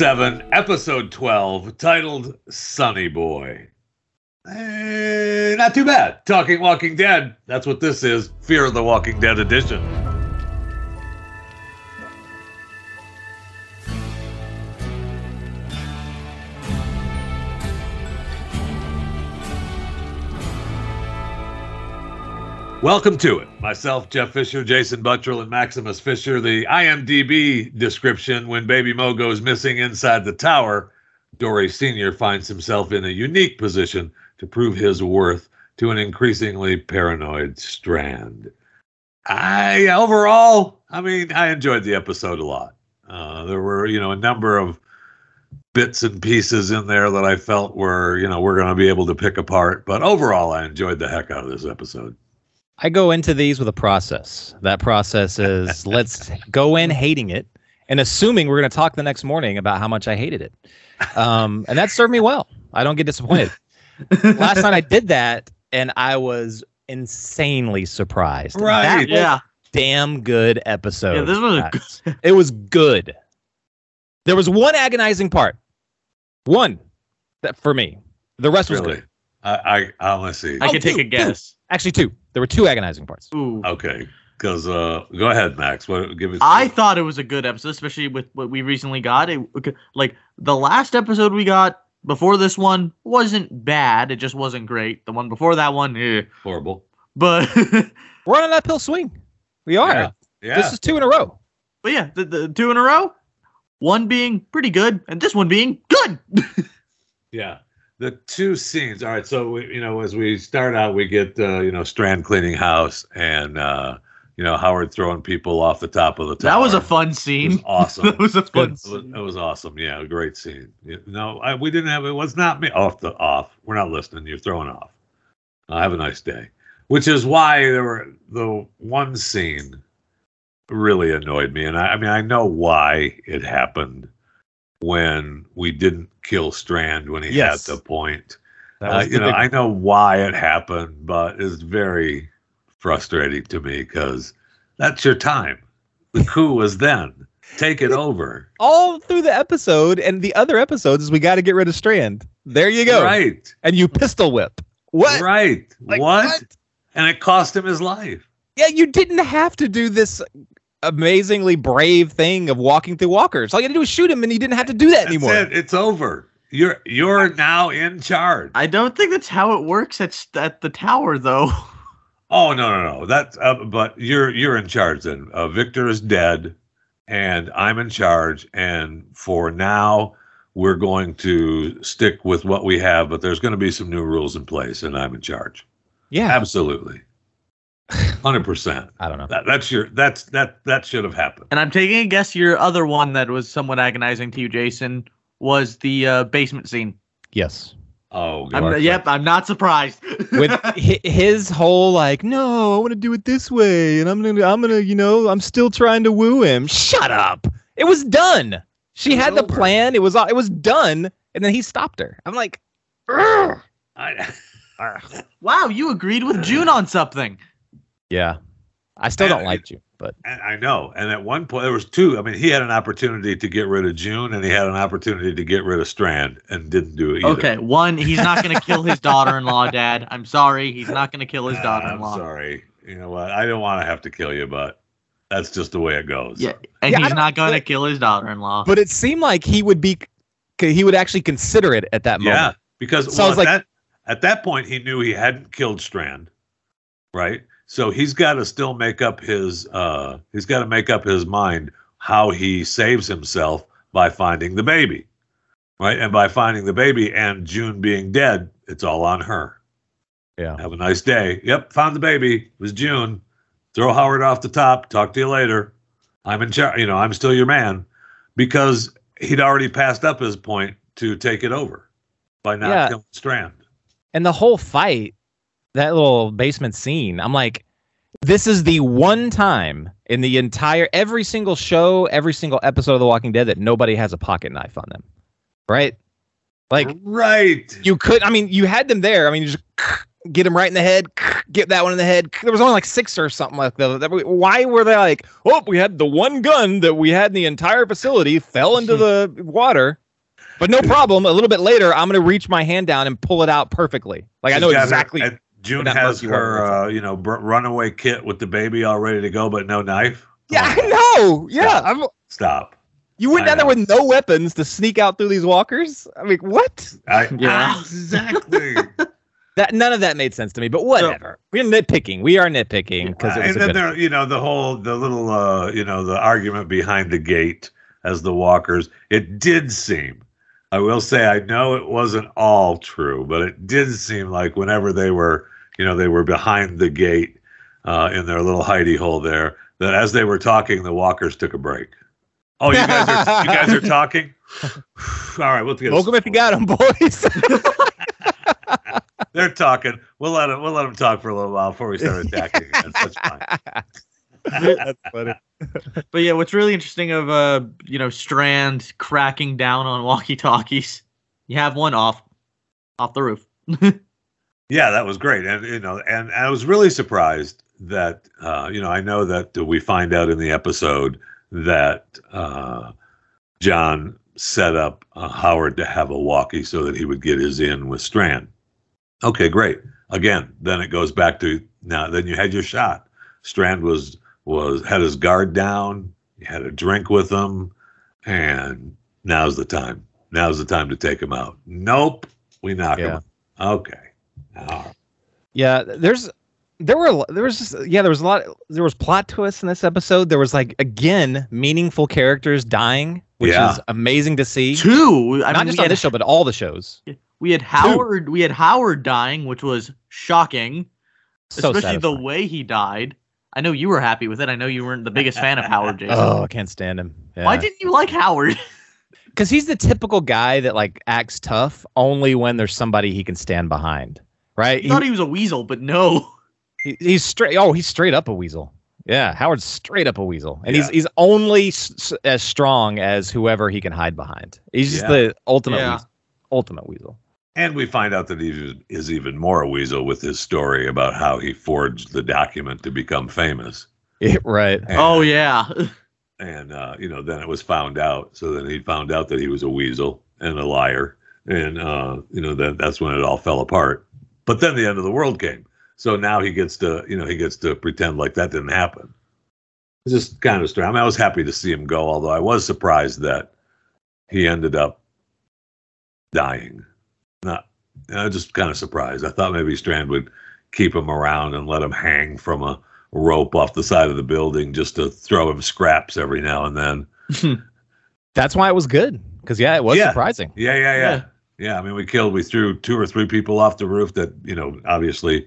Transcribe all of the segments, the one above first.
Season 7, Episode 12, titled Sonny Boy. Eh, not too bad. Talking Walking Dead. That's what this is Fear of the Walking Dead edition. Welcome to it. Myself, Jeff Fisher, Jason Buttrill, and Maximus Fisher. The IMDb description when Baby Mo goes missing inside the tower, Dorie Sr. finds himself in a unique position to prove his worth to an increasingly paranoid Strand. I overall, I mean, I enjoyed the episode a lot. Uh, there were, you know, a number of bits and pieces in there that I felt were, you know, we're going to be able to pick apart. But overall, I enjoyed the heck out of this episode. I go into these with a process. That process is let's go in hating it and assuming we're going to talk the next morning about how much I hated it. Um, and that served me well. I don't get disappointed. Last night I did that and I was insanely surprised. Right. That Yeah. Damn good episode. Yeah, this was a guys. It was good. There was one agonizing part. One that for me. The rest was Really? good. I, I, I want to see. I Oh, could take a guess. Actually, two. There were two agonizing parts. Ooh. Okay, because uh, go ahead, Max. What give us? I thought it was a good episode, especially with what we recently got. It, like the last episode we got before this one wasn't bad. It just wasn't great. The one before that one, eh. horrible. But We're on an uphill swing. We are. Yeah. Yeah, This is two in a row. but yeah, the, the two in a row, one being pretty good, and this one being good. yeah. The two scenes. All right, so we, you know, as we start out, we get uh, you know Strand cleaning house and uh, you know Howard throwing people off the top of the tower. that was a fun It was scene. awesome. that was a fun It was, scene. it was awesome. Yeah, a great scene. No, I, we didn't have. It was not me. Off the off. We're not listening. You're throwing off. Uh, have a nice day. Which is why there were the one scene really annoyed me, and I, I mean I know why it happened when we didn't kill Strand when he Yes. had the point. Uh, you know, big- I know why it happened, but it's very frustrating to me because that's your time. The coup was then. Take it over. all through the episode and the other episodes is we got to get rid of Strand. There you go. Right. And you pistol whip. What? Right. Like, what? And it cost him his life. Yeah, you didn't have to do this amazingly brave thing of walking through walkers. All you had to do was shoot him and he didn't have to do that That's anymore. it. It's over. You're you're now in charge. I don't think that's how it works at at the tower, though. Oh no no no. That's uh, but you're you're in charge then. Uh, Victor is dead, and I'm in charge. And for now, we're going to stick with what we have. But there's going to be some new rules in place, and I'm in charge. Yeah. Absolutely, hundred percent. I don't know. That that's your that's that that should have happened. And I'm taking a guess your other one that was somewhat agonizing to you, Jason, was the uh, basement scene. Yes. Oh, I'm, God. yep, I'm not surprised. With his whole like, no, I want to do it this way, and I'm gonna, I'm gonna, you know, I'm still trying to woo him. Shut up. It was done. She It was had the plan. It was, it was done, and then he stopped her. I'm like, I, wow, you agreed with June on something. Yeah. I still Yeah, don't like you, but And I know. And at one point, there was two. I mean, he had an opportunity to get rid of June, and he had an opportunity to get rid of Strand, and didn't do it. Either. Okay, one, he's not going to kill his daughter-in-law, Dad. I'm sorry, he's not going to kill his daughter-in-law. I'm sorry. You know what? I don't want to have to kill you, but that's just the way it goes. Yeah, and Yeah, he's don't- going to but- kill his daughter-in-law. but it seemed like he would be, he would actually consider it at that moment. Yeah. Because So I well, was at, like- that, at that point, he knew he hadn't killed Strand, right? So he's got to still make up his. uh He's got to make up his mind how he saves himself by finding the baby, right? And by finding the baby and June being dead, it's all on her. Yeah. Have a nice day. Yep, found the baby. It was June. Throw Howard off the top. Talk to you later. I'm in charge. You know, I'm still your man because he'd already passed up his point to take it over by not Yeah. killing Strand. And the whole fight, that little basement scene, I'm like, this is the one time in the entire, every single show, every single episode of The Walking Dead that nobody has a pocket knife on them. Right? Like, right. you could, I mean, you had them there. I mean, you just, get him right in the head, get that one in the head. There was only like six or something like that. Why were they like, oh, we had the one gun that we had in the entire facility fell into the water, but no problem. A little bit later, I'm gonna reach my hand down and pull it out perfectly. Like I know She's got her- exactly. June that has her, uh, you know, br- runaway kit with the baby all ready to go, but no knife. yeah, on, I know. Yeah, I'm, Stop. you went I down there with no weapons to sneak out through these walkers. I mean, what? I, Yeah. exactly. That none of that made sense to me. But whatever. We're nitpicking. We are nitpicking because it was and then there, you know, the whole, the little, uh, you know, the argument behind the gate as the walkers. It did seem. I will say, I know it wasn't all true, but it did seem like whenever they were, you know, they were behind the gate uh, in their little hidey hole there, that as they were talking, the walkers took a break. Oh, you guys are, you guys are talking. all right, we'll get. Smoke 'em if you got 'em, boys. They're talking. We'll let them. We'll let them talk for a little while before we start attacking. again. That's fine. That's funny. But yeah, what's really interesting of uh, you know, Strand cracking down on walkie-talkies. You have one off, off the roof. Yeah, that was great, and you know, and I was really surprised that uh, you know I know that we find out in the episode that uh, John set up uh, Howard to have a walkie so that he would get his in with Strand. Okay, great. Again, then it goes back to now. Then you had your shot. Strand was was had his guard down. You had a drink with him, and now's the time. Now's the time to take him out. Nope, we knock him. Yeah. out. Okay. Yeah, there's there were there was just yeah there was a lot there was plot twists in this episode. There was like again meaningful characters dying, which Yeah. is amazing to see. Two. I Not mean, just on had, this show, but all the shows. we had Howard. We had Howard dying, which was shocking, So especially the way he died. I know you were happy with it. I know you weren't the biggest fan of Howard, Jason. Oh, I can't stand him. Why didn't you like Howard? Because he's the typical guy that like acts tough only when there's somebody he can stand behind, right? I thought he was a weasel, but no. He, he's straight. Oh, he's straight up a weasel. Yeah, Howard's straight up a weasel, and he's Yeah. he's only s- s- as strong as whoever he can hide behind. He's just Yeah. the ultimate Yeah. weasel. Ultimate weasel. And we find out that he is- is even more a weasel with his story about how he forged the document to become famous. Yeah, right. And, Oh yeah. and uh, you know, then it was found out. So then he found out that he was a weasel and a liar, and uh, you know, that that's when it all fell apart. But then the end of the world came. So now he gets to, you know, he gets to pretend like that didn't happen. It's just kind of strange. I mean, I was happy to see him go, although I was surprised that he ended up dying. Not, I was just kind of surprised. I thought maybe Strand would keep him around and let him hang from a rope off the side of the building just to throw him scraps every now and then. That's why it was good. Because yeah, it was Yeah. surprising. Yeah, yeah, yeah, Yeah. Yeah. I mean, we killed, we threw two or three people off the roof that you know, obviously,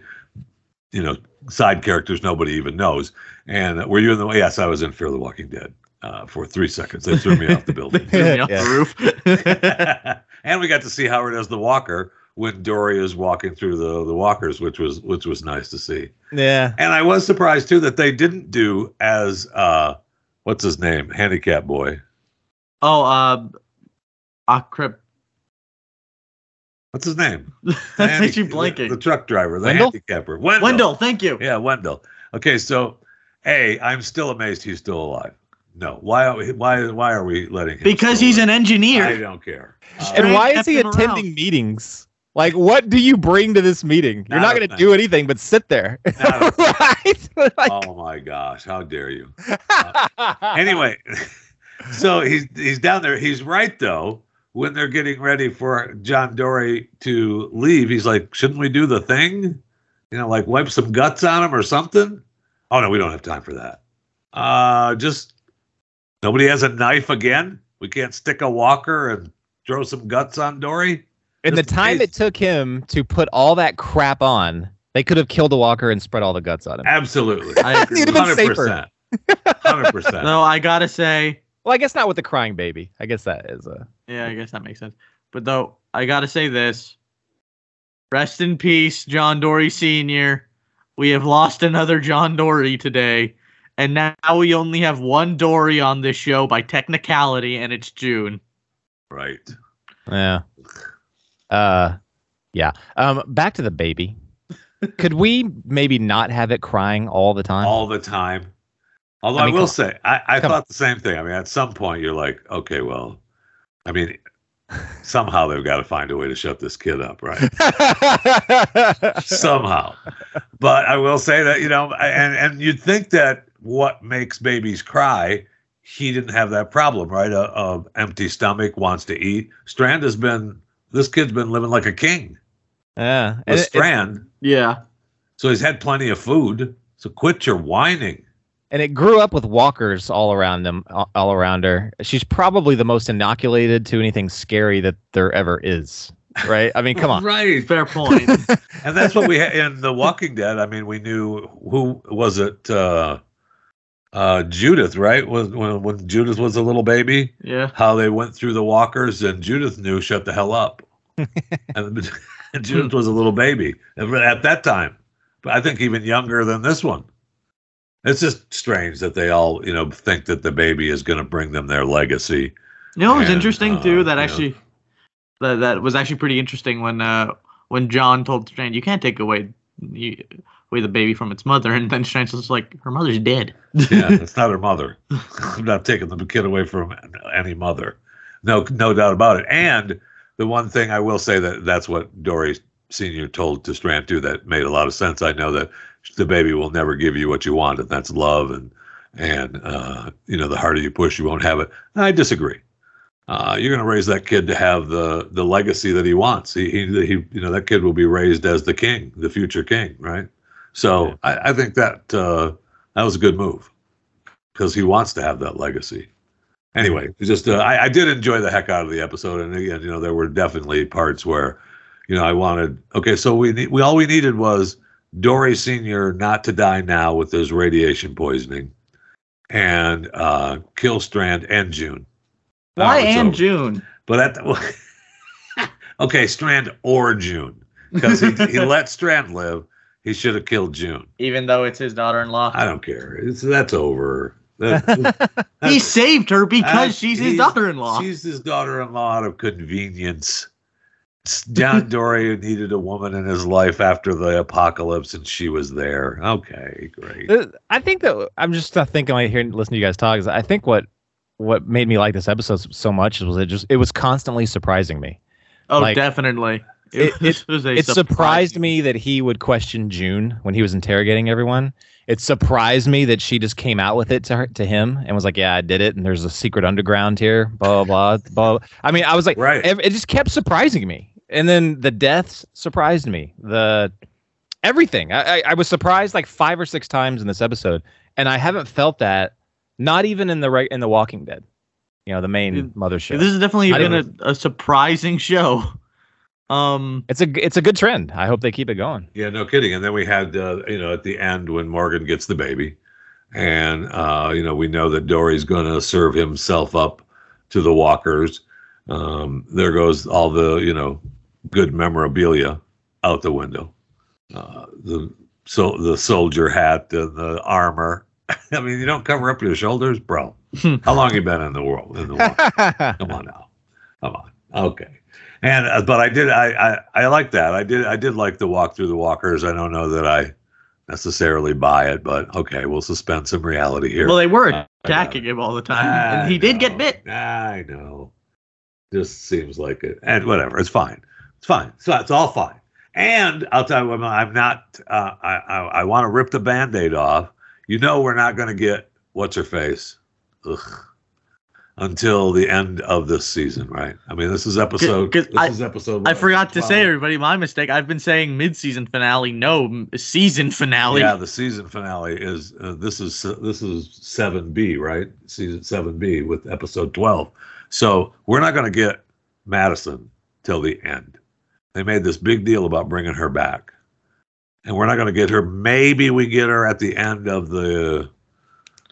you know, side characters nobody even knows. And were you in the? Yes, I was in Fear the Walking Dead uh, for three seconds. They threw me off the They building. threw me off Yeah. the roof. and we got to see Howard as the walker when Dorie is walking through the the walkers, which was which was nice to see. Yeah. And I was surprised too that they didn't do as uh what's his name? Handicap boy. oh, uh, crap. What's his name? That makes you The- blanking. The, truck driver, the Wendell? handicapper. Wendell. Wendell, thank you. Yeah, Wendell. Okay, so A, I'm still amazed he's still alive. No. Why are we, why why are we letting him Because still he's an live? I engineer. don't care. Uh, And why is he him around. attending meetings? Like, what do you bring to this meeting? You're Not not going to thing. do anything but sit there, right? like, oh my gosh, how dare you? anyway, so he's he's down there. He's right though. When they're getting ready for John Dorie to leave, he's like, "Shouldn't we do the thing? You know, like wipe some guts on him or something?" Oh no, we don't have time for that. Uh, just nobody has a knife again. We can't stick a walker and throw some guts on Dorie. in the Just in time case. it took him to put all that crap on, they could have killed the walker and spread all the guts on him. Absolutely, I agree. You'd have been hundred safer. percent, hundred percent. No, I gotta say, Well, I guess not with the crying baby. I guess that is a. yeah, I guess that makes sense. But though, I gotta say this. Rest in peace, John Dorie Sr. We have lost another John Dorie today. And now we only have one Dorie on this show by technicality, and it's June. Right. Yeah. Uh, yeah. Um, back to the baby. Could we maybe not have it crying all the time? all the time. Although I I, will say, I, I come thought the same thing. I mean, at some point, you're like, okay, well, I mean, somehow they've got to find a way to shut this kid up, right? somehow. But I will say that you know, and and you'd think that what makes babies cry, he didn't have that problem, right? Uh, a, a empty stomach wants to eat. Strand has been this kid's been living like a king yeah. with it- Strand, Yeah. so he's had plenty of food. So quit your whining. And it grew up with walkers all around them all all around her she's probably the most inoculated to anything scary that there ever is right i mean come on right? Fair point. And that's what we had in The Walking Dead. I mean, we knew who was it? Uh, uh, Judith, right? Was when when Judith was a little baby. yeah. how they went through the walkers and Judith knew shut the hell up. and, and Judith was a little baby at that time. But I think even younger than this one. It's just strange that they all, you know, think that the baby is going to bring them their legacy. You know, it was And, interesting uh, too. That know- actually, that that was actually pretty interesting when uh when John told Strand, "You can't take away you, away the baby from its mother," and then Strand's just like, "Her mother's dead." Yeah, it's not her mother. I'm not taking the kid away from any mother. No, no doubt about it. And the one thing I will say that that's what Dorie Senior told to Strand too. That made a lot of sense. I know that the baby will never give you what you want, and that's love. And and uh, you know, the harder you push, you won't have it. I disagree. Uh, you're going to raise that kid to have the the legacy that he wants. He, he, he you know, that kid will be raised as the king, the future king, right? So Yeah. I, I think that uh, that was a good move because he wants to have that legacy. Anyway, just uh, I, I did enjoy the heck out of the episode, and again, you know, there were definitely parts where, you know, I wanted. Okay, so we need, we all we needed was Dorie Senior not to die now with his radiation poisoning, and uh, kill Strand and June. Why Now it's and over. June? But at the, okay, Strand or June because he he let Strand live. He should have killed June. Even though it's his daughter-in-law, I don't care. It's that's over. That- he saved her because Uh, she's his daughter-in-law. She's his daughter-in-law out of convenience. S- John Dorie needed a woman in his life after the apocalypse, and she was there. Okay, great. Uh, I think that I'm just uh, thinking like hearing listening to you guys talk is I think what what made me like this episode so much was it just it was constantly surprising me. oh, like, definitely. it- It, was a It surprised me that he would question June when he was interrogating everyone. It surprised me that she just came out with it to her to him and was like, "Yeah, I did it." And there's a secret underground here. Blah blah blah. blah. I mean, I was like, Right. ev- it just kept surprising me. And then the deaths surprised me. The everything. I, I, I was surprised like five or six times in this episode, and I haven't felt that. Not even in the right in the Walking Dead. You know, the main It- mothership. This has definitely I been a, a surprising show. Um, it's a it's a good trend. I hope they keep it going. Yeah, no kidding. And then we had, uh, you know, at the end when Morgan gets the baby, and uh, you know, we know that Dorie's going to serve himself up to the walkers. Um, there goes all the, you know, good memorabilia out the window. Uh, the so the soldier hat and the armor. I mean, you don't cover up your shoulders, bro. How long you been in the world? In the war? Come on now. Come on. Okay. And uh, but I did I, I I like that. I did I did like the walk through the walkers. I don't know that I necessarily buy it, but okay, we'll suspend some reality here. well, they were attacking him all the time, I and he did get bit. I know. Just seems like it. And whatever, it's fine. It's fine. So it's all fine. And I'll tell you what, I'm not. Uh, I I, I want to rip the band-aid off. You know, we're not going to get what's her face. Ugh. Until the end of this season, right? I mean, this is episode. 'cause this I- is episode. I what, forgot to say, everybody, my mistake. I've been saying mid-season finale. No, season finale. Yeah, the season finale is uh, this is this is seven B, right? Season seven B with episode twelve. So we're not going to get Madison till the end. They made this big deal about bringing her back, and we're not going to get her. Maybe we get her at the end of the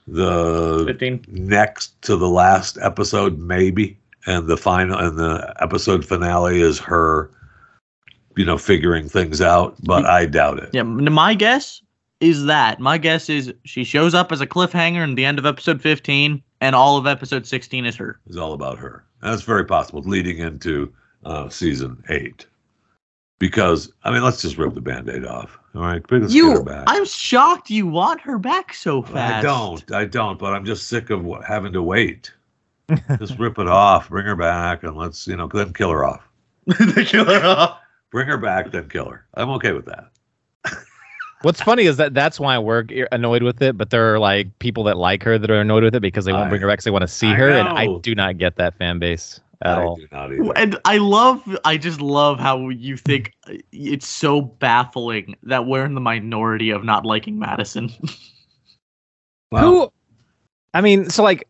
the 15. next to the last episode, maybe, and the final and the episode finale is her, you know, figuring things out. But I doubt it. Yeah, my guess is that. My guess is she shows up as a cliffhanger in the end of episode 15, and all of episode 16 is her. is all about her. That's very possible, leading into uh, season eight. because I mean, let's just rip the band-aid off. All right, let's get her You, back. I'm shocked you want her back so fast. I don't, I don't, but I'm just sick of what, having to wait. just rip it off, bring her back, and let's you know then kill her off. the killer off. Bring her back, then kill her. I'm okay with that. What's funny is that that's why we're annoyed with it, but there are like people that like her that are annoyed with it because they won't I- bring her back 'cause they want to see I her, and I do not get that fan base at I all. do not either. And I love, I just love how you think uh, it's so baffling that we're in the minority of not liking Madison. Well, Who? I mean, so like,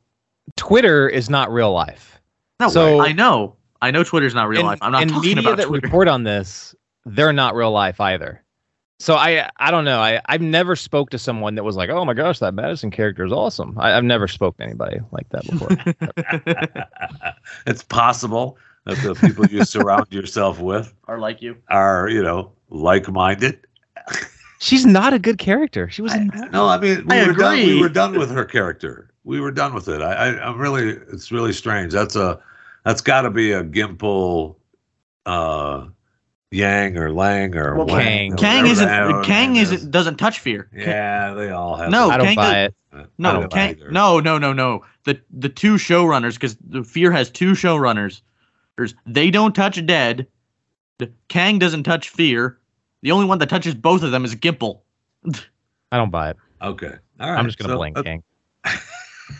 Twitter is not real life. No, So- I know, I know Twitter's not real and, life. I'm not and talking media about that Twitter. report on this, they're not real life either. So I I don't know. I I've never spoke to someone that was like, oh my gosh, that Madison character is awesome. I, I've never spoke to anybody like that before. it's possible that the people you surround yourself with are like you. are, you know, like-minded. She's not a good character. She was. I, no, I mean, we I were done. We were done with her character. We were done with it. I, I I'm really. It's really strange. That's a. That's got to be a Gimple, uh, Yang or Lang or Well, Kang. Wang or Kang isn't. the Kang isn't. Doesn't touch fear. Yeah, they all have. No, I don't Kang buy does- it. No, Kang, either. no, no, no, no. The the two showrunners, because the Fear has two showrunners. They don't touch dead. Kang doesn't touch Fear. The only one that touches both of them is Gimple. I don't buy it. Okay. All right. I'm just gonna so, blame uh, King.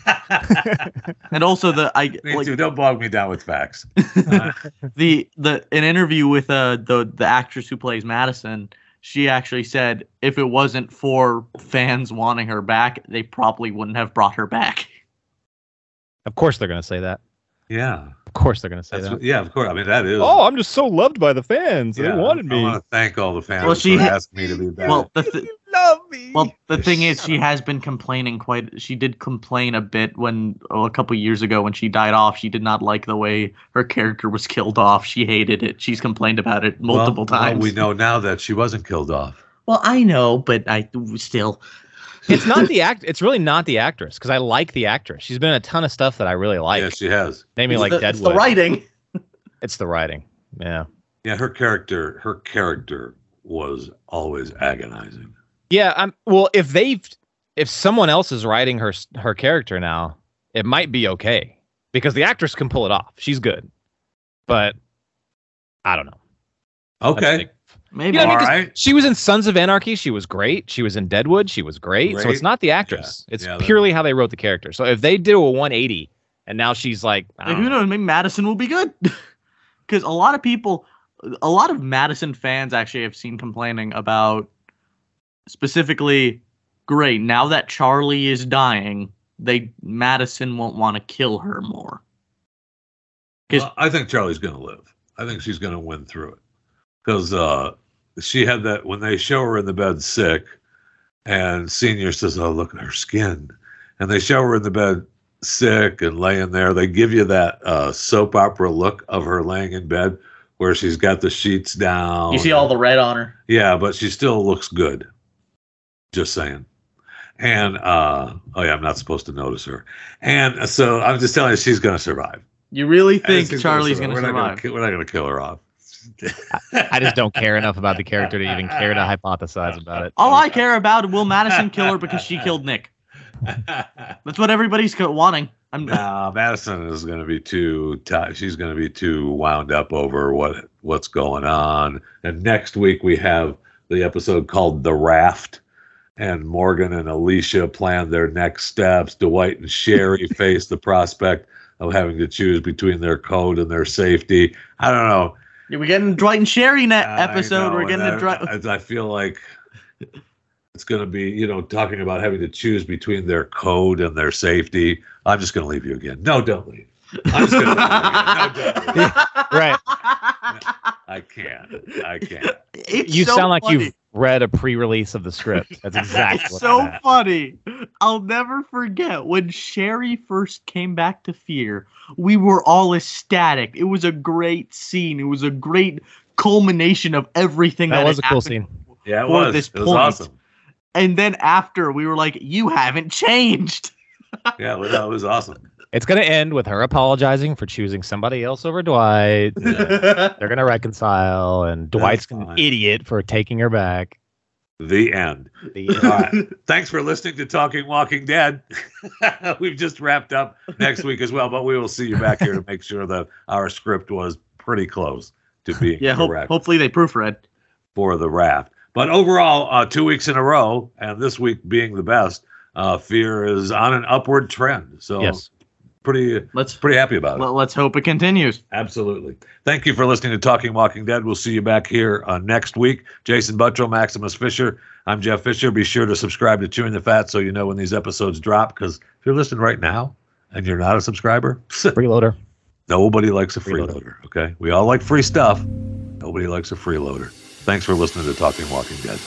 And also the I Me like too. Don't bog me down with facts. Uh, the the an interview with uh the the actress who plays Madison. She actually said if it wasn't for fans wanting her back, they probably wouldn't have brought her back. Of course they're gonna say that. yeah. Of course they're gonna say That's that. yeah. Of course. I mean, that is. Oh, I'm just so loved by the fans. yeah, they wanted me. I me. want to thank all the fans Well, she for ha- asking me to be back. Well, the th- love me. Well, the thing is, she has been complaining quite. She did complain a bit when oh, a couple years ago when she died off. She did not like the way her character was killed off. She hated it. She's complained about it multiple Well, well, times. we know now that she wasn't killed off. Well, I know, but I still. it's not the act. It's really not the actress because I like the actress. She's been in a ton of stuff that I really like. yeah, she has. Namely, like the, Deadwood. it's the writing. It's the writing. Yeah. Yeah, her character. Her character was always agonizing. Yeah. I'm. Well, if they've if someone else is writing her her character now, it might be okay because the actress can pull it off. She's good, but I don't know. Okay. Maybe. You know what I All mean? right. She was in Sons of Anarchy. She was great. She was in Deadwood. She was great. So it's not the actress. It's Yeah, purely how they wrote the character. So if they did a 180 and now she's like, I Like, don't who know. knows? Maybe Madison will be good. Because a lot of people, a lot of Madison fans actually have seen complaining about specifically. Great. Now that Charlie is dying, they Madison won't want to kill her more. Well, I think Charlie's going to live. I think she's going to win through it because uh, she had that when they show her in the bed sick, and Senior says, "Oh, look at her skin," and they show her in the bed sick and laying there. They give you that uh, soap opera look of her laying in bed where she's got the sheets down. You see all the red on her. Yeah, but she still looks good. Just saying. And uh oh yeah, I'm not supposed to notice her. And so I'm just telling you, she's gonna survive. You really think she's Charlie's going to We're not survive? ki- we're not gonna kill her off. I just don't care enough about the character to even care to hypothesize about it. All I care about will Madison kill her because she killed Nick. That's what everybody's wanting. I'm no, Madison is going to be too. T- she's going to be too wound up over what what's going on. And next week we have the episode called "The Raft," and Morgan and Alicia plan their next steps. Dwight and Sherry face the prospect of having to choose between their code and their safety. I don't know. Yeah, we're getting Dwight and Sherry net I episode. know, We're getting and a Dwight. I, I feel like it's going to be, you know, talking about having to choose between their code and their safety. I'm just going to leave you again. No, don't leave. I'm just going to leave you again. No, don't leave. Right. I can't. I can't. It's You so sound like you've read a pre-release of the script. That's exactly It's what so happened. funny. I'll never forget when Sherry first came back to Fear. We were all ecstatic. It was a great scene. It was a great culmination of everything that, That was a cool scene. Yeah, it For was. this it was point. awesome. And then after, we were like, "You haven't changed." Yeah, well, that was awesome. It's going to end with her apologizing for choosing somebody else over Dwight. They're going to reconcile, and Dwight's an idiot for taking her back. The end. The, All right. Thanks for listening to Talking Walking Dead. We've just wrapped up next week as well, but we will see you back here to make sure that our script was pretty close to being yeah, hope, correct hopefully they proofread. for the raft. But overall, uh, two weeks in a row, and this week being the best, uh, Fear is on an upward trend. So yes. Pretty Let's pretty happy about it. let, let's hope it continues. Absolutely. Thank you for listening to Talking Walking Dead. We'll see you back here uh, next week. Jason Buttrill, Maximus Fisher. I'm Jeff Fisher. Be sure to subscribe to Chewing the Fat so you know when these episodes drop. Because if you're listening right now and you're not a subscriber, Freeloader. nobody likes a Freeloader. freeloader. Okay, we all like free stuff. Nobody likes a freeloader. Thanks for listening to Talking Walking Dead.